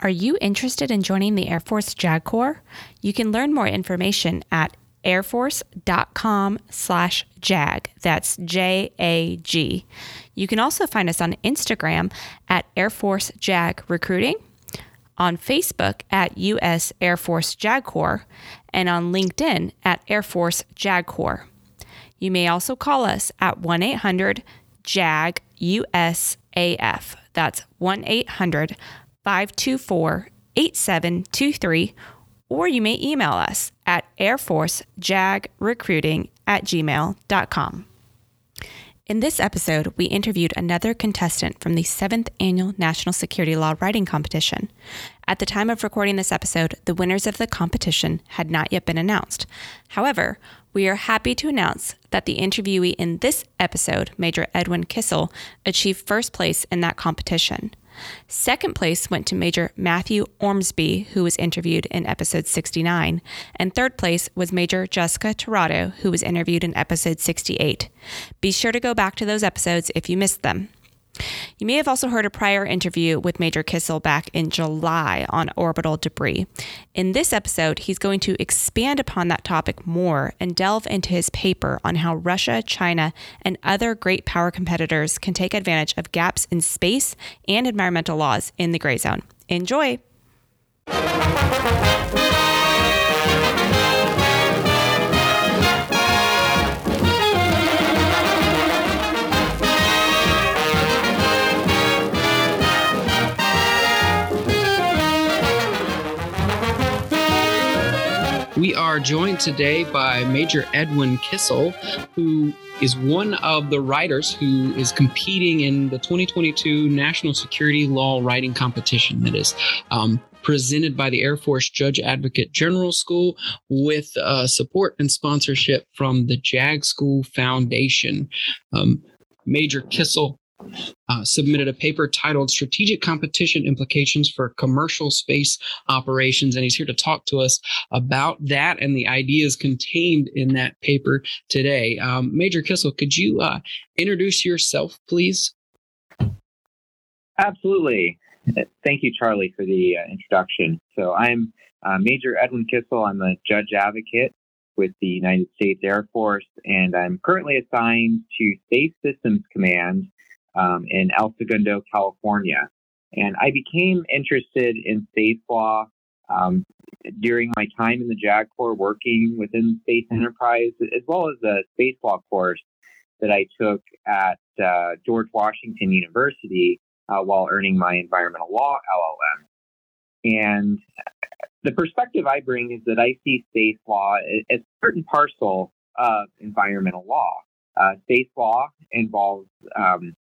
Are you interested in joining the Air Force JAG Corps? You can learn more information at airforce.com slash JAG. That's J A G. You can also find us on Instagram at Air Force JAG Recruiting, on Facebook at U.S. Air Force JAG Corps, and on LinkedIn at Air Force JAG Corps. You may also call us at 1 800 JAG USAF. That's 1 800 524 8723, or you may email us at airforcejagrecruiting at gmail.com. In this episode, we interviewed another contestant from the seventh annual National Security Law Writing Competition. At the time of recording this episode, the winners of the competition had not yet been announced. However, we are happy to announce that the interviewee in this episode, Major Edwin Kissel, achieved first place in that competition. Second place went to Major Matthew Ormsby, who was interviewed in episode 69. And third place was Major Jessica Tirado, who was interviewed in episode 68. Be sure to go back to those episodes if you missed them. You may have also heard a prior interview with Major Kissel back in July on orbital debris. In this episode, he's going to expand upon that topic more and delve into his paper on how Russia, China, and other great power competitors can take advantage of gaps in space and environmental laws in the gray zone. Enjoy! We are joined today by Major Edwin Kissel, who is one of the writers who is competing in the 2022 National Security Law Writing Competition that is um, presented by the Air Force Judge Advocate General School with uh, support and sponsorship from the JAG School Foundation. Um, Major Kissel uh, submitted a paper titled Strategic Competition Implications for Commercial Space Operations. And he's here to talk to us about that and the ideas contained in that paper today. Um, Major Kissel, could you uh, introduce yourself, please? Absolutely. Thank you, Charlie, for the uh, introduction. So I'm uh, Major Edwin Kissel. I'm a judge advocate with the United States Air Force, and I'm currently assigned to Space Systems Command um, in El Segundo, California. And I became interested in space law um, during my time in the JAG Corps working within space enterprise, as well as a space law course that I took at uh, George Washington University uh, while earning my environmental law LLM. And the perspective I bring is that I see space law as part and parcel of environmental law. Uh, space law involves um,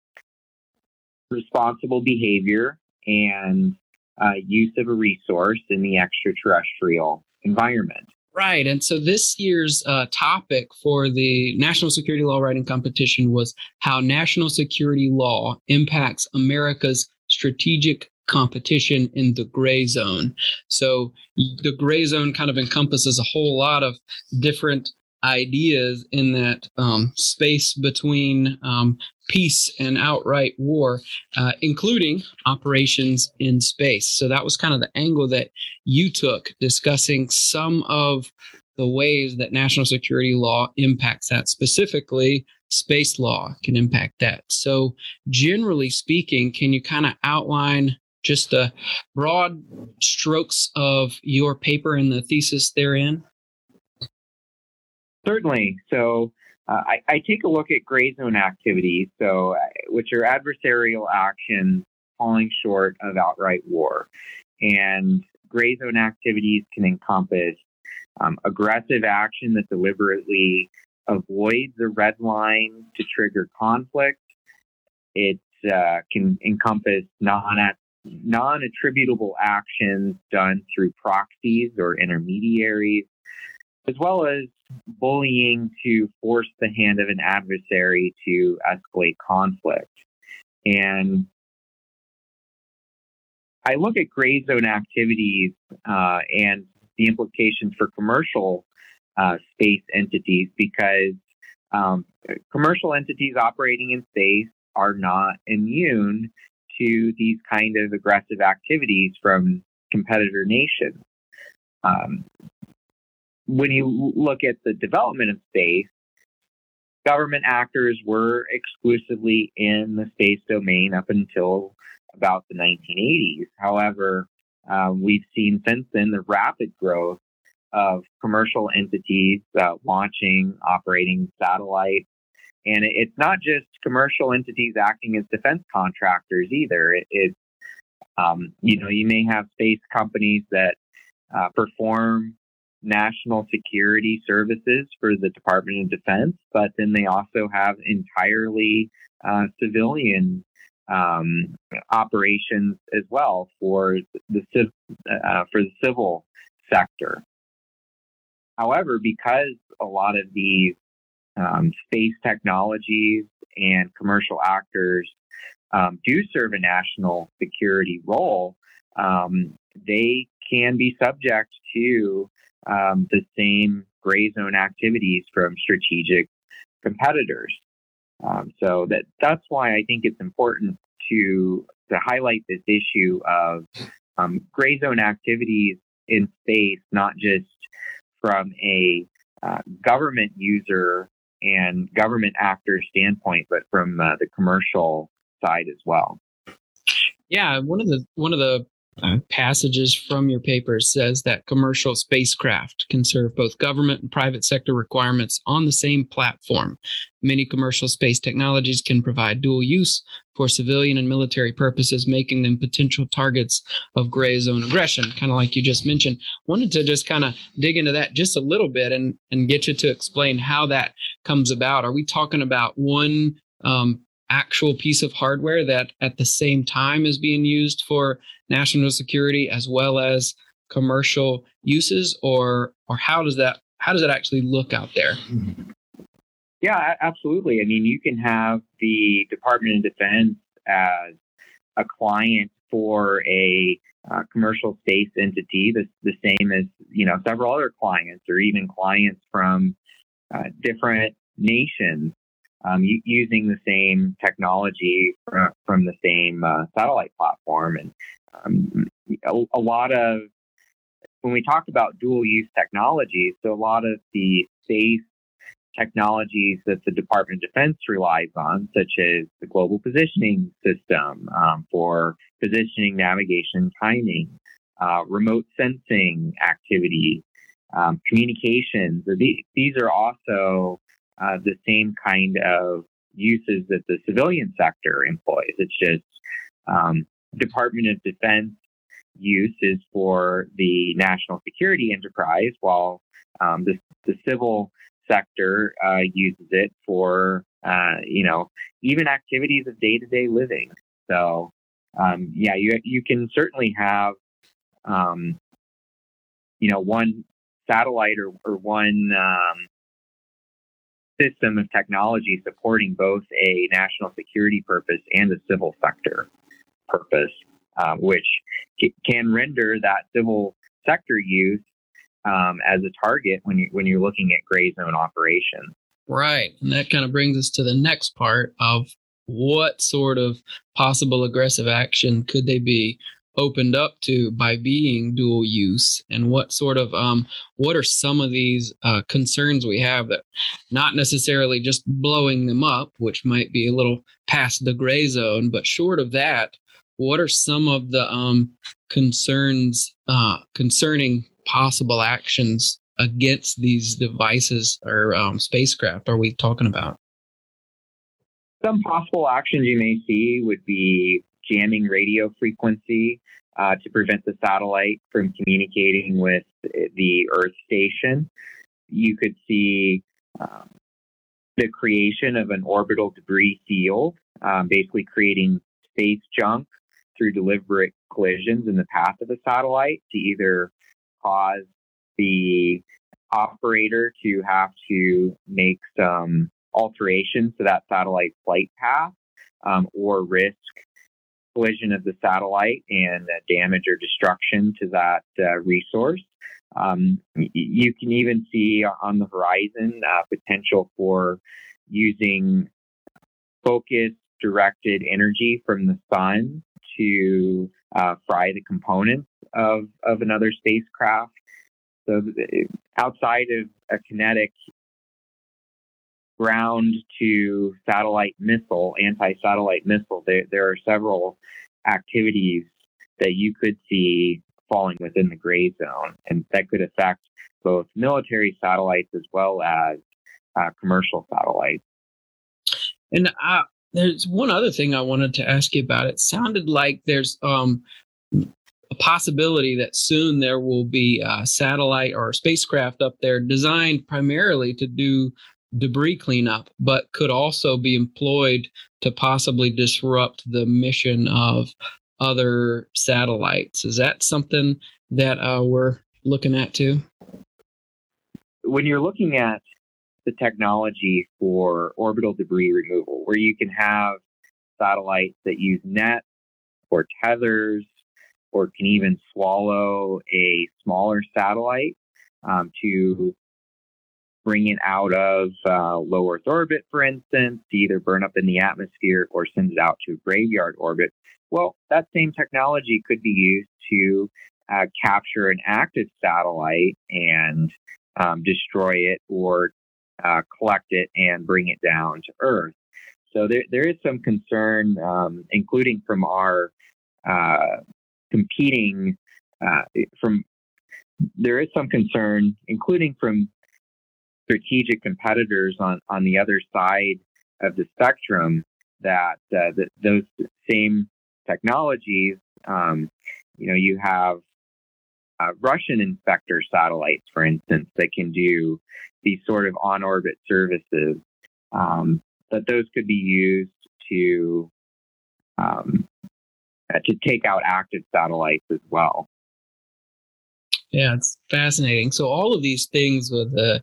responsible behavior and uh, use of a resource in the extraterrestrial environment. Right. And so this year's uh, topic for the National Security Law Writing Competition was how national security law impacts America's strategic competition in the gray zone. So the gray zone kind of encompasses a whole lot of different ideas in that um, space between um, peace and outright war, uh, including operations in space. So that was kind of the angle that you took, discussing some of the ways that national security law impacts that. Specifically, space law can impact that. So, generally speaking, can you kind of outline just the broad strokes of your paper and the thesis therein? Certainly. So, uh, I, I, take a look at gray zone activities, so uh, which are adversarial actions falling short of outright war. And gray zone activities can encompass um, aggressive action that deliberately avoids the red line to trigger conflict. It uh, can encompass non non attributable actions done through proxies or intermediaries, as well as bullying to force the hand of an adversary to escalate conflict. And I look at gray zone activities uh, and the implications for commercial uh, space entities because um, commercial entities operating in space are not immune to these kind of aggressive activities from competitor nations. Um, when you look at the development of space, government actors were exclusively in the space domain up until about the 1980s. However, um, we've seen since then the rapid growth of commercial entities uh, launching, operating satellites. And it's not just commercial entities acting as defense contractors either. It, it's, um, you know, you may have space companies that uh, perform national security services for the Department of Defense, but then they also have entirely uh, civilian um, operations as well for the uh, for the civil sector. However, because a lot of these um, space technologies and commercial actors um, do serve a national security role, um, they can be subject to um, the same gray zone activities from strategic competitors. Um, so that that's why I think it's important to to highlight this issue of um, gray zone activities in space, not just from a uh, government user and government actor standpoint, but from uh, the commercial side as well. Yeah, one of the one of the uh, passages from your paper says that commercial spacecraft can serve both government and private sector requirements on the same platform. Many commercial space technologies can provide dual use for civilian and military purposes, making them potential targets of gray zone aggression, kind of like you just mentioned. Wanted to just kind of dig into that just a little bit and, and get you to explain how that comes about. Are we talking about one um, actual piece of hardware that at the same time is being used for national security as well as commercial uses or or how does that how does it actually look out there? Yeah absolutely. I mean you can have the department of defense as a client for a uh, commercial space entity the, the same as you know several other clients or even clients from uh, different nations um, using the same technology from, from the same uh, satellite platform. And um, a, a, lot of, when we talk about dual use technologies, so a lot of the space technologies that the Department of Defense relies on, such as the Global Positioning System um, for positioning, navigation, timing, uh, remote sensing activity, um, communications. These, these are also uh, the same kind of uses that the civilian sector employs. It's just um, Department of Defense use is for the national security enterprise, while um, the, the civil sector uh, uses it for uh, you know even activities of day to day living. So um, yeah, you you can certainly have um, you know one satellite or, or one um, system of technology supporting both a national security purpose and a civil sector purpose, uh, which can render that civil sector use um, as a target when you when you're looking at gray zone operations. Right, and that kind of brings us to the next part of what sort of possible aggressive action could they be opened up to by being dual use? And what sort of um, what are some of these uh, concerns we have that not necessarily just blowing them up which might be a little past the gray zone but short of that what are some of the um, concerns uh, concerning possible actions against these devices or um, spacecraft are we talking about? Some possible actions you may see would be jamming radio frequency uh, to prevent the satellite from communicating with the Earth station. You could see um, the creation of an orbital debris field, um, basically creating space junk through deliberate collisions in the path of a satellite to either cause the operator to have to make some alterations to that satellite flight path um, or risk collision of the satellite and uh, damage or destruction to that uh, resource. Um, you can even see on the horizon uh, potential for using focused directed energy from the sun to uh, fry the components of, of another spacecraft. So outside of a kinetic ground to satellite missile, anti-satellite missile, there, there are several activities that you could see falling within the gray zone, and that could affect both military satellites as well as uh, commercial satellites. And uh, there's one other thing I wanted to ask you about. It sounded like there's um, a possibility that soon there will be a satellite or a spacecraft up there designed primarily to do debris cleanup, but could also be employed to possibly disrupt the mission of other satellites. Is that something that uh, we're looking at too? When you're looking at the technology for orbital debris removal, where you can have satellites that use nets or tethers or can even swallow a smaller satellite um, to bring it out of uh, low Earth orbit, for instance, to either burn up in the atmosphere or send it out to a graveyard orbit. Well, that same technology could be used to uh, capture an active satellite and um, destroy it or uh, collect it and bring it down to Earth. So there, there is some concern, um, including from our uh, competing uh, from there is some concern, including from strategic competitors on, on the other side of the spectrum, that, uh, that those same technologies, um, you know, you have uh, Russian inspector satellites, for instance, that can do these sort of on orbit services, um, that those could be used to um, uh, to take out active satellites as well. Yeah, it's fascinating. So all of these things with the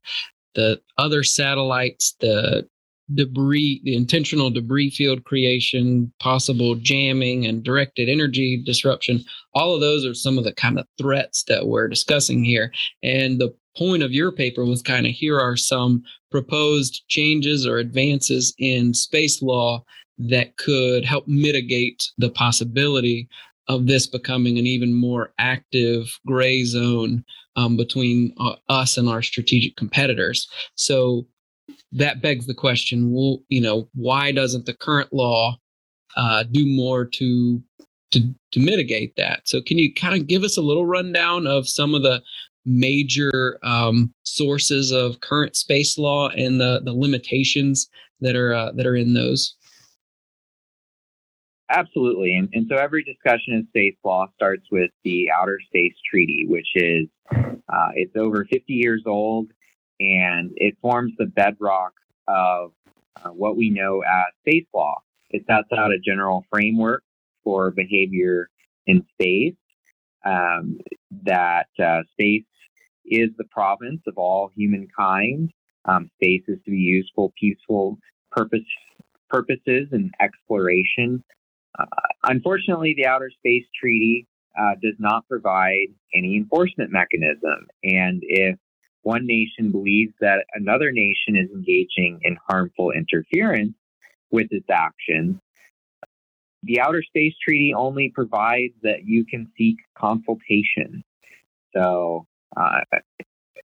the other satellites, the debris, the intentional debris field creation, possible jamming and directed energy disruption, all of those are some of the kind of threats that we're discussing here. And the point of your paper was kind of here are some proposed changes or advances in space law that could help mitigate the possibility of this becoming an even more active gray zone um, between uh, us and our strategic competitors. So that begs the question: Well, you know, why doesn't the current law uh, do more to to to mitigate that? So, can you kind of give us a little rundown of some of the major um, sources of current space law and the the limitations that are uh, that are in those? Absolutely. And, and so every discussion of space law starts with the Outer Space Treaty, which is uh, it's over 50 years old, and it forms the bedrock of uh, what we know as space law. It sets out a general framework for behavior in space. Um, that uh, space is the province of all humankind. Um, space is to be used for peaceful purpose purposes and exploration uh, unfortunately, the Outer Space Treaty uh, does not provide any enforcement mechanism. And if one nation believes that another nation is engaging in harmful interference with its actions, the Outer Space Treaty only provides that you can seek consultation. So, uh,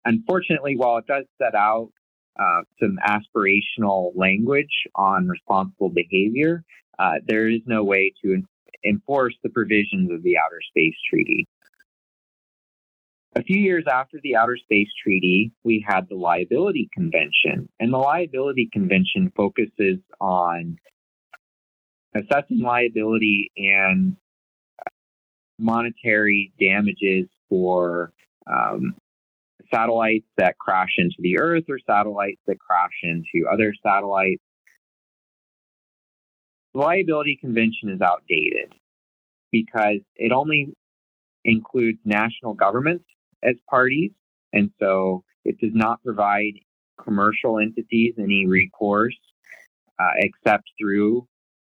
unfortunately, while it does set out uh, some aspirational language on responsible behavior, uh, there is no way to en- enforce the provisions of the Outer Space Treaty. A few years after the Outer Space Treaty, we had the Liability Convention, and the Liability Convention focuses on assessing liability and monetary damages for um, satellites that crash into the Earth or satellites that crash into other satellites the liability convention is outdated because it only includes national governments as parties. And so it does not provide commercial entities any recourse uh, except through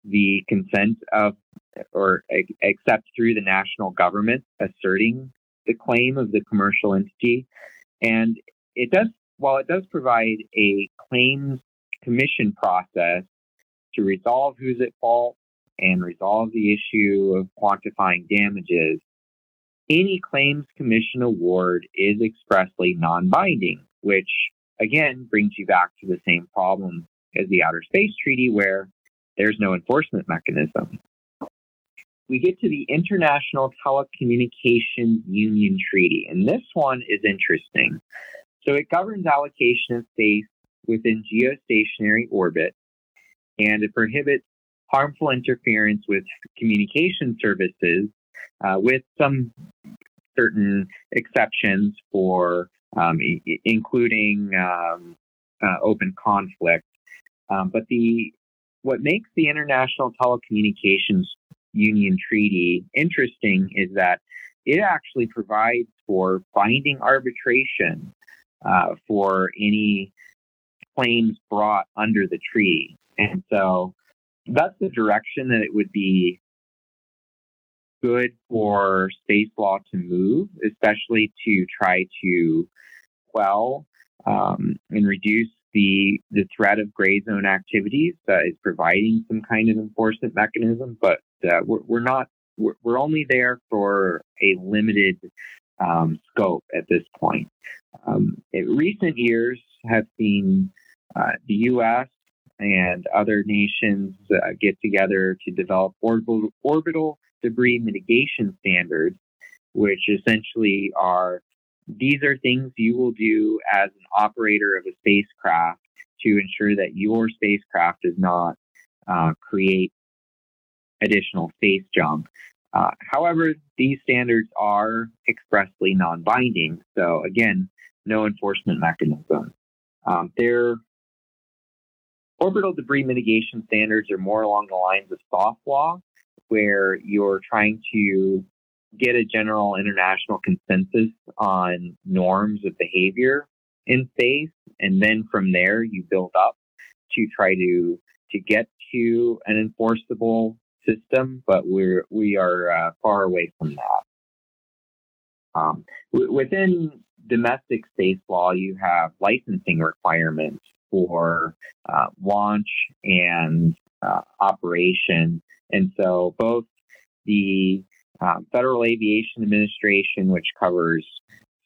the consent of or except through the national government asserting the claim of the commercial entity. And it does, while it does provide a claims commission process to resolve who's at fault and resolve the issue of quantifying damages, any claims commission award is expressly non binding, which again brings you back to the same problem as the Outer Space Treaty, where there's no enforcement mechanism. We get to the International Telecommunications Union Treaty, and this one is interesting. So it governs allocation of space within geostationary orbit, and it prohibits harmful interference with communication services, uh, with some certain exceptions for um, I- including um, uh, open conflict. Um, but the what makes the International Telecommunications Union Treaty interesting is that it actually provides for binding arbitration uh, for any claims brought under the treaty. And so that's the direction that it would be good for space law to move, especially to try to quell um, and reduce the the threat of gray zone activities uh, is providing some kind of enforcement mechanism, but uh, we're, we're, not we're, we're, only there for a limited um, scope at this point. Um, recent years have seen uh, the U.S. and other nations uh, get together to develop orbital, orbital debris mitigation standards, which essentially are these are things you will do as an operator of a spacecraft to ensure that your spacecraft does not uh, create additional space junk. Uh, however, these standards are expressly non binding. So, again, no enforcement mechanism. Um, their orbital debris mitigation standards are more along the lines of soft law, where you're trying to get a general international consensus on norms of behavior in space, and then from there you build up to try to to get to an enforceable system. But we're we are uh, far away from that. Um, w- within domestic space law, you have licensing requirements for uh, launch and uh, operation, and so both the um, Federal Aviation Administration, which covers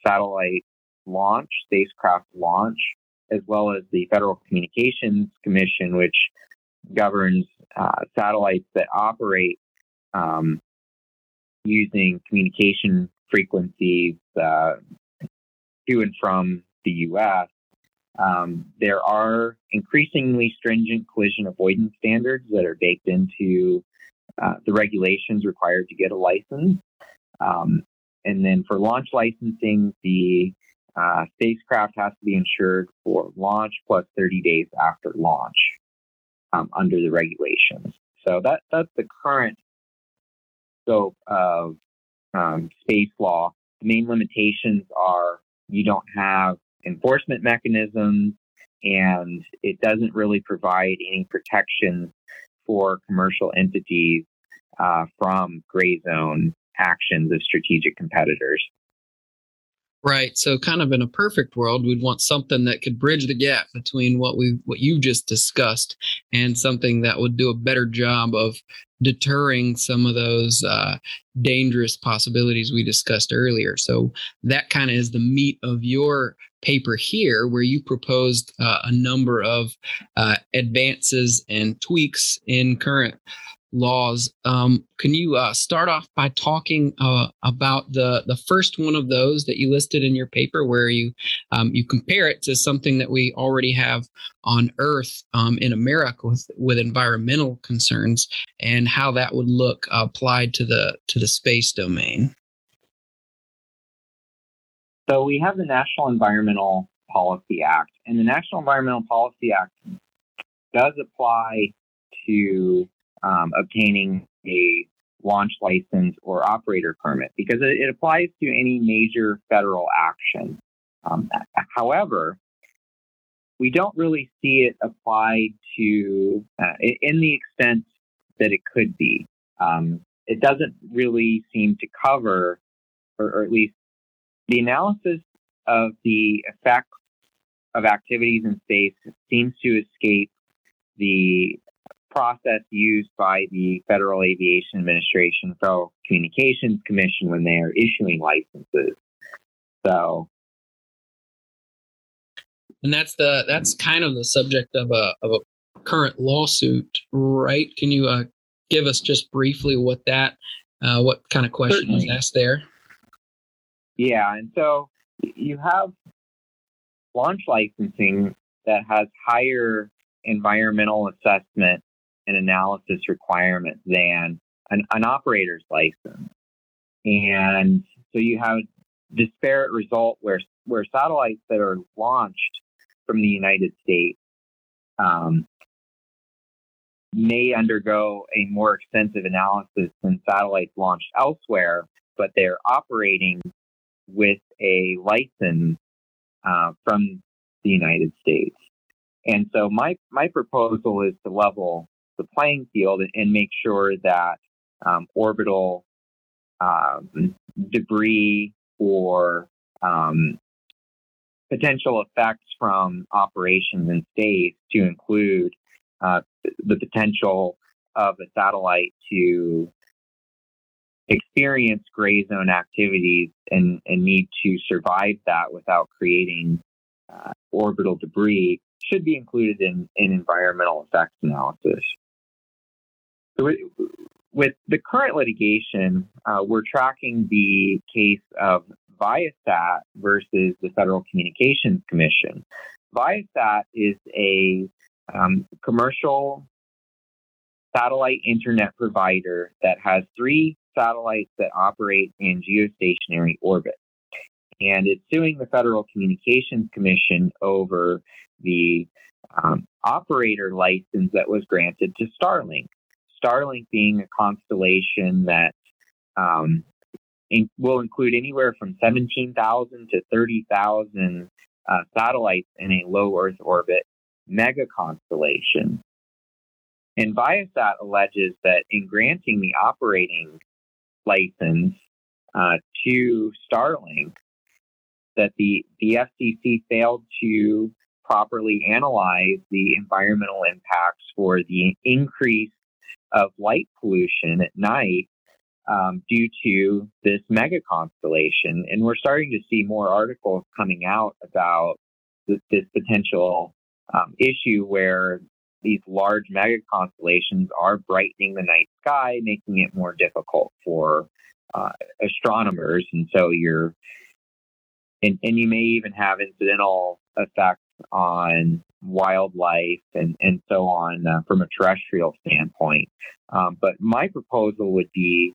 satellite launch, spacecraft launch, as well as the Federal Communications Commission, which governs uh, satellites that operate um, using communication frequencies uh, to and from the U.S. Um, there are increasingly stringent collision avoidance standards that are baked into uh, the regulations required to get a license. Um, and then for launch licensing, the uh, spacecraft has to be insured for launch plus 30 days after launch um, under the regulations. So that that's the current scope of um, space law. The main limitations are you don't have enforcement mechanisms, and it doesn't really provide any protection for commercial entities uh, from gray zone actions of strategic competitors. Right. So kind of in a perfect world, we'd want something that could bridge the gap between what we what you just discussed and something that would do a better job of deterring some of those uh, dangerous possibilities we discussed earlier. So that kind of is the meat of your paper here, where you proposed uh, a number of uh, advances and tweaks in current laws. Um, can you uh, start off by talking uh, about the the first one of those that you listed in your paper, where you um, you compare it to something that we already have on Earth um, in America with with environmental concerns, and how that would look applied to the to the space domain? So we have the National Environmental Policy Act, and the National Environmental Policy Act does apply to um, obtaining a launch license or operator permit because it, it applies to any major federal action. Um, however, we don't really see it applied to uh, in the extent that it could be. Um, it doesn't really seem to cover, or, or, at least the analysis of the effects of activities in space seems to escape the process used by the Federal Aviation Administration, Federal Communications Commission when they are issuing licenses. So, and that's the that's kind of the subject of a of a current lawsuit, right? Can you uh, give us just briefly what that uh, what kind of question Certainly. was asked there? Yeah, and so you have launch licensing that has higher environmental assessment and analysis requirement than an, an operator's license. And so you have disparate result where where satellites that are launched from the United States um, may undergo a more extensive analysis than satellites launched elsewhere, but they're operating with a license uh, from the United States. And so my my proposal is to level the playing field and, and make sure that um, orbital um, debris or um, potential effects from operations in space to include uh, the potential of a satellite to experience gray zone activities and, and need to survive that without creating uh, orbital debris should be included in, in environmental effects analysis. So with the current litigation, uh, we're tracking the case of Viasat versus the Federal Communications Commission. Viasat is a um, commercial satellite internet provider that has three satellites that operate in geostationary orbit. And it's suing the Federal Communications Commission over the um, operator license that was granted to Starlink. Starlink being a constellation that um, in, will include anywhere from 17,000 to 30,000 uh, satellites in a low Earth orbit mega constellation. And Viasat alleges that in granting the operating license uh, to Starlink, that the, the FCC failed to properly analyze the environmental impacts for the increase of light pollution at night um, due to this mega constellation. And we're starting to see more articles coming out about this, this potential um, issue where these large mega constellations are brightening the night sky, making it more difficult for uh, astronomers. And so you're, and, and you may even have incidental effects on wildlife and, and so on uh, from a terrestrial standpoint. Um, but my proposal would be,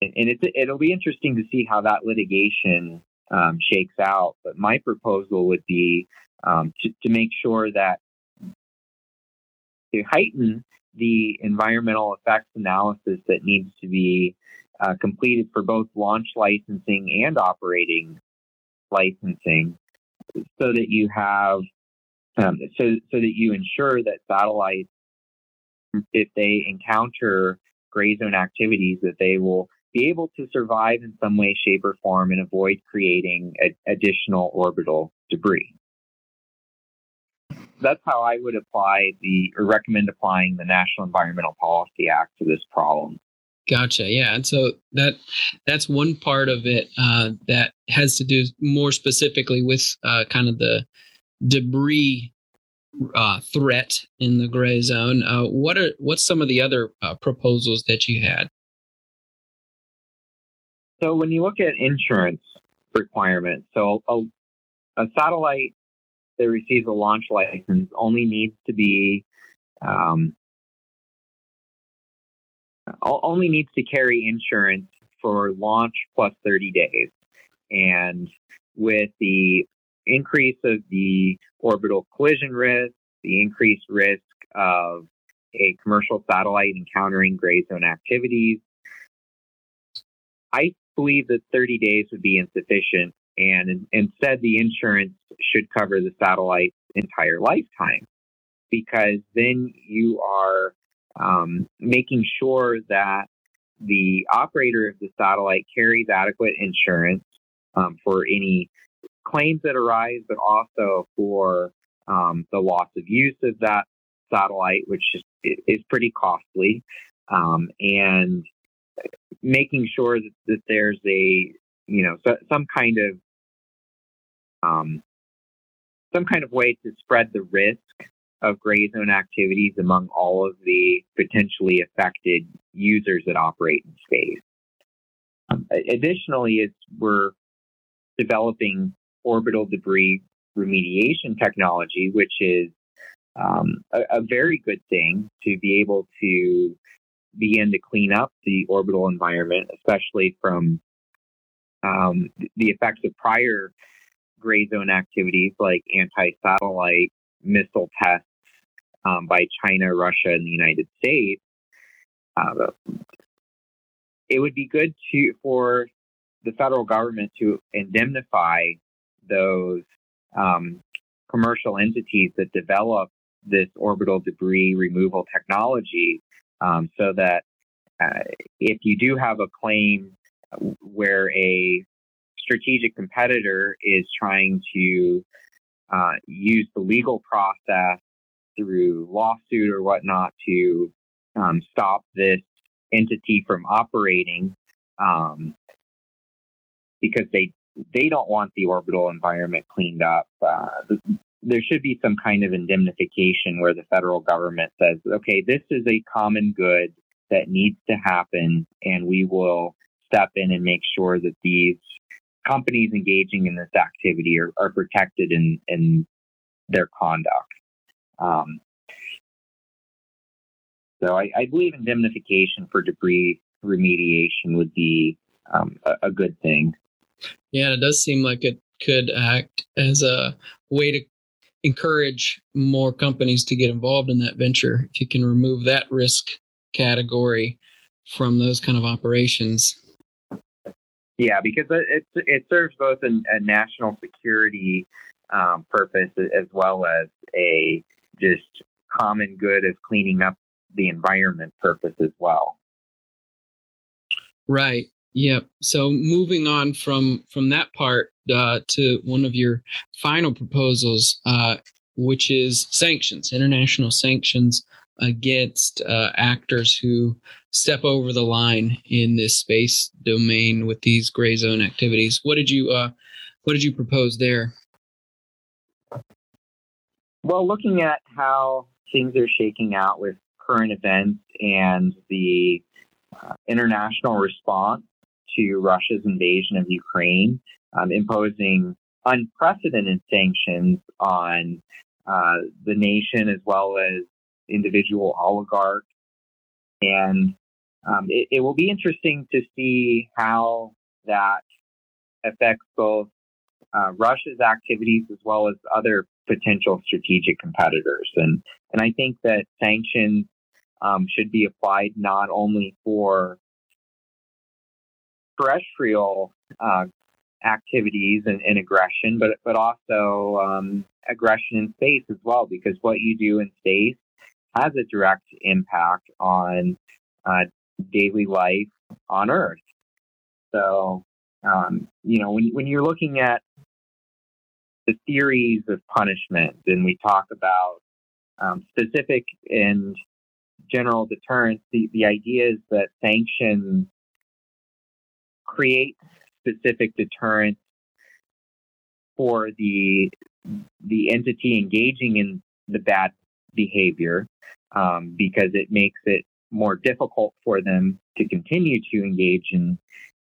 and, it's, it'll be interesting to see how that litigation um, shakes out. But my proposal would be um, to, to make sure that to heighten the environmental effects analysis that needs to be uh, completed for both launch licensing and operating licensing so that you have um, so so that you ensure that satellites if they encounter gray zone activities that they will be able to survive in some way shape or form and avoid creating a, additional orbital debris that's how I would apply the or recommend applying the National Environmental Policy Act to this problem. Gotcha. Yeah, and so that that's one part of it uh, that has to do more specifically with uh, kind of the debris uh, threat in the gray zone. Uh, what are what's some of the other uh, proposals that you had? So when you look at insurance requirements, so a, a satellite that receives a launch license only needs to be um, only needs to carry insurance for launch plus 30 days. And with the increase of the orbital collision risk, the increased risk of a commercial satellite encountering gray zone activities, I believe that 30 days would be insufficient and instead the insurance should cover the satellite's entire lifetime because then you are um, making sure that the operator of the satellite carries adequate insurance um, for any claims that arise, but also for um, the loss of use of that satellite, which is is pretty costly, um, and making sure that, that there's a you know so, some kind of um, some kind of way to spread the risk of gray zone activities among all of the potentially affected users that operate in space. Um, additionally, is we're developing orbital debris remediation technology, which is um, a, a, very good thing to be able to begin to clean up the orbital environment, especially from um, the effects of prior gray zone activities like anti satellite missile tests um, by China, Russia, and the United States. Uh, it would be good to for the federal government to indemnify those um, commercial entities that develop this orbital debris removal technology um, so that uh, if you do have a claim where a strategic competitor is trying to uh, use the legal process through lawsuit or whatnot to um, stop this entity from operating um, because they they don't want the orbital environment cleaned up. Uh, there should be some kind of indemnification where the federal government says, okay, this is a common good that needs to happen, and we will step in and make sure that these companies engaging in this activity are, are protected in, in their conduct. Um, so I, I, believe indemnification for debris remediation would be um, a, a, good thing. Yeah, it does seem like it could act as a way to encourage more companies to get involved in that venture. If you can remove that risk category from those kind of operations. Yeah, because it it serves both a, a national security um, purpose as well as a just common good of cleaning up the environment purpose as well. Right. Yep. So moving on from from that part uh, to one of your final proposals, uh, which is sanctions, international sanctions against uh, actors who step over the line in this space domain with these gray zone activities. What did you uh, What did you propose there? Well, looking at how things are shaking out with current events and the uh, international response to Russia's invasion of Ukraine, um, imposing unprecedented sanctions on uh, the nation as well as individual oligarchs. And um, it, it, will be interesting to see how that affects both uh, Russia's activities as well as other potential strategic competitors. And, and I think that sanctions um, should be applied not only for terrestrial uh, activities and, and, aggression, but but also um, aggression in space as well, because what you do in space has a direct impact on uh, daily life on Earth. So, um, you know, when when you're looking at the theories of punishment, and we talk about um, specific and general deterrence, the, the idea is that sanctions create specific deterrence for the the entity engaging in the bad behavior um, because it makes it more difficult for them to continue to engage in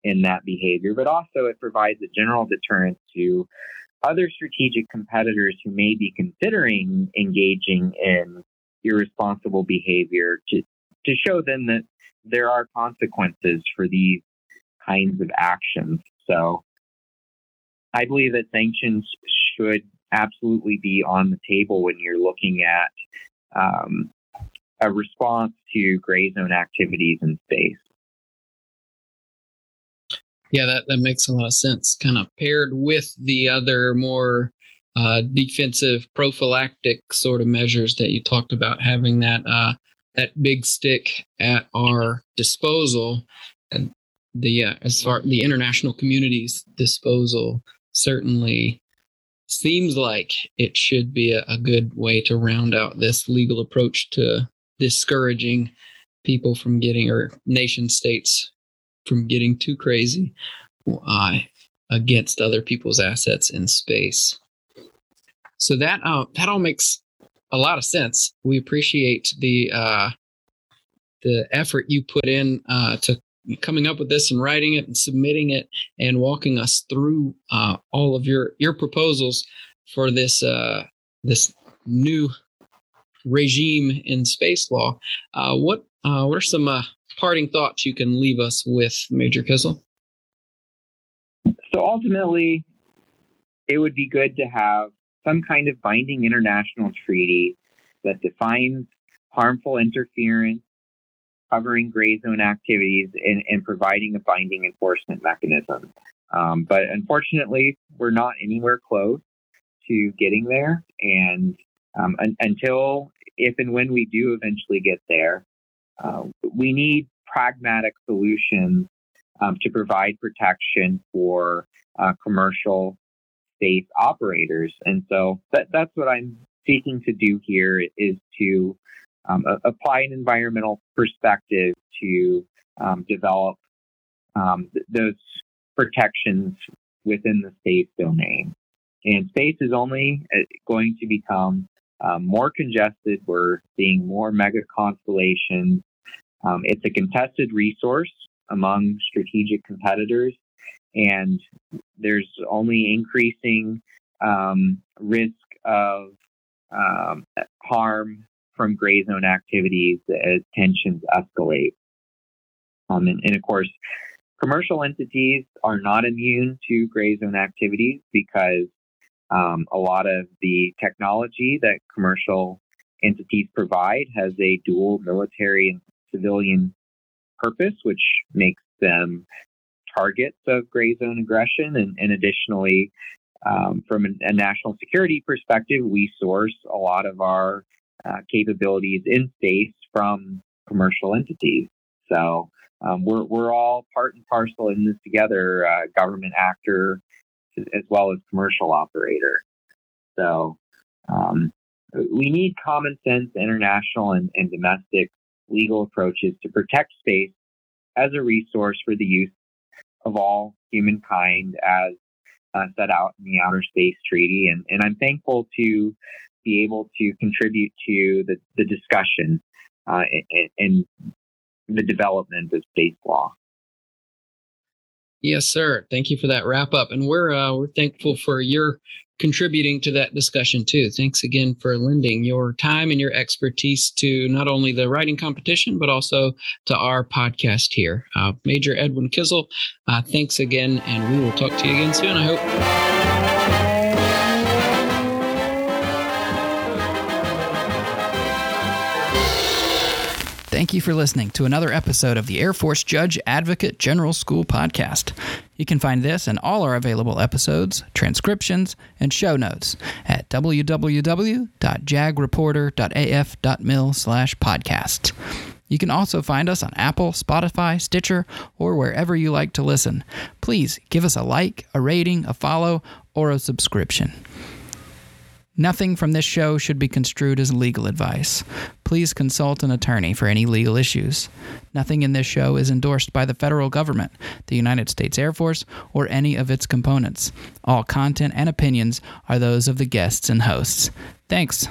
in that behavior, but also it provides a general deterrence to other strategic competitors who may be considering engaging in irresponsible behavior to, to show them that there are consequences for these kinds of actions. So I believe that sanctions should absolutely be on the table when you're looking at um, a response to gray zone activities in space. Yeah, that, that makes a lot of sense. Kind of paired with the other more uh, defensive prophylactic sort of measures that you talked about, having that uh, that big stick at our disposal, the uh, as far the international community's disposal certainly seems like it should be a, a good way to round out this legal approach to discouraging people from getting or nation states from getting too crazy uh, against other people's assets in space. So that uh, that all makes a lot of sense. We appreciate the uh, the effort you put in uh, to coming up with this and writing it and submitting it and walking us through uh, all of your your proposals for this uh, this new regime in space law. Uh, what uh, what are some uh, parting thoughts you can leave us with, Major Kissel? So ultimately, it would be good to have some kind of binding international treaty that defines harmful interference, covering gray zone activities, and, and providing a binding enforcement mechanism. Um, but unfortunately, we're not anywhere close to getting there. And um, un- until, if and when we do eventually get there, uh, we need pragmatic solutions um, to provide protection for uh, commercial space operators. And so that, that's what I'm seeking to do here is to um, apply an environmental perspective to um, develop um, th- those protections within the space domain. And space is only uh, going to become um, more congested. We're seeing more mega constellations. Um, it's a contested resource among strategic competitors, and there's only increasing um, risk of um, harm from gray zone activities as tensions escalate. Um, and, and, of course, commercial entities are not immune to gray zone activities because um, a lot of the technology that commercial entities provide has a dual military and civilian purpose, which makes them targets of gray zone aggression. And, and additionally, um, from a national security perspective, we source a lot of our uh, capabilities in space from commercial entities. So um, we're, we're all part and parcel in this together, uh, government actor as well as commercial operator. So um, we need common sense international and, and domestic legal approaches to protect space as a resource for the use of all humankind as uh, set out in the Outer Space Treaty. And, and I'm thankful to be able to contribute to the, the discussion uh, and, and the development of space law. Yes, sir. Thank you for that wrap up, and we're uh, we're thankful for your contributing to that discussion too. Thanks again for lending your time and your expertise to not only the writing competition but also to our podcast here. Uh, Major Edwin Kissel, uh, thanks again, and we will talk to you again soon. I hope. Thank you for listening to another episode of the Air Force Judge Advocate General School podcast. You can find this and all our available episodes, transcriptions, and show notes at www.jagreporter.af.mil slash podcast. You can also find us on Apple, Spotify, Stitcher, or wherever you like to listen. Please give us a like, a rating, a follow, or a subscription. Nothing from this show should be construed as legal advice. Please consult an attorney for any legal issues. Nothing in this show is endorsed by the federal government, the United States Air Force, or any of its components. All content and opinions are those of the guests and hosts. Thanks.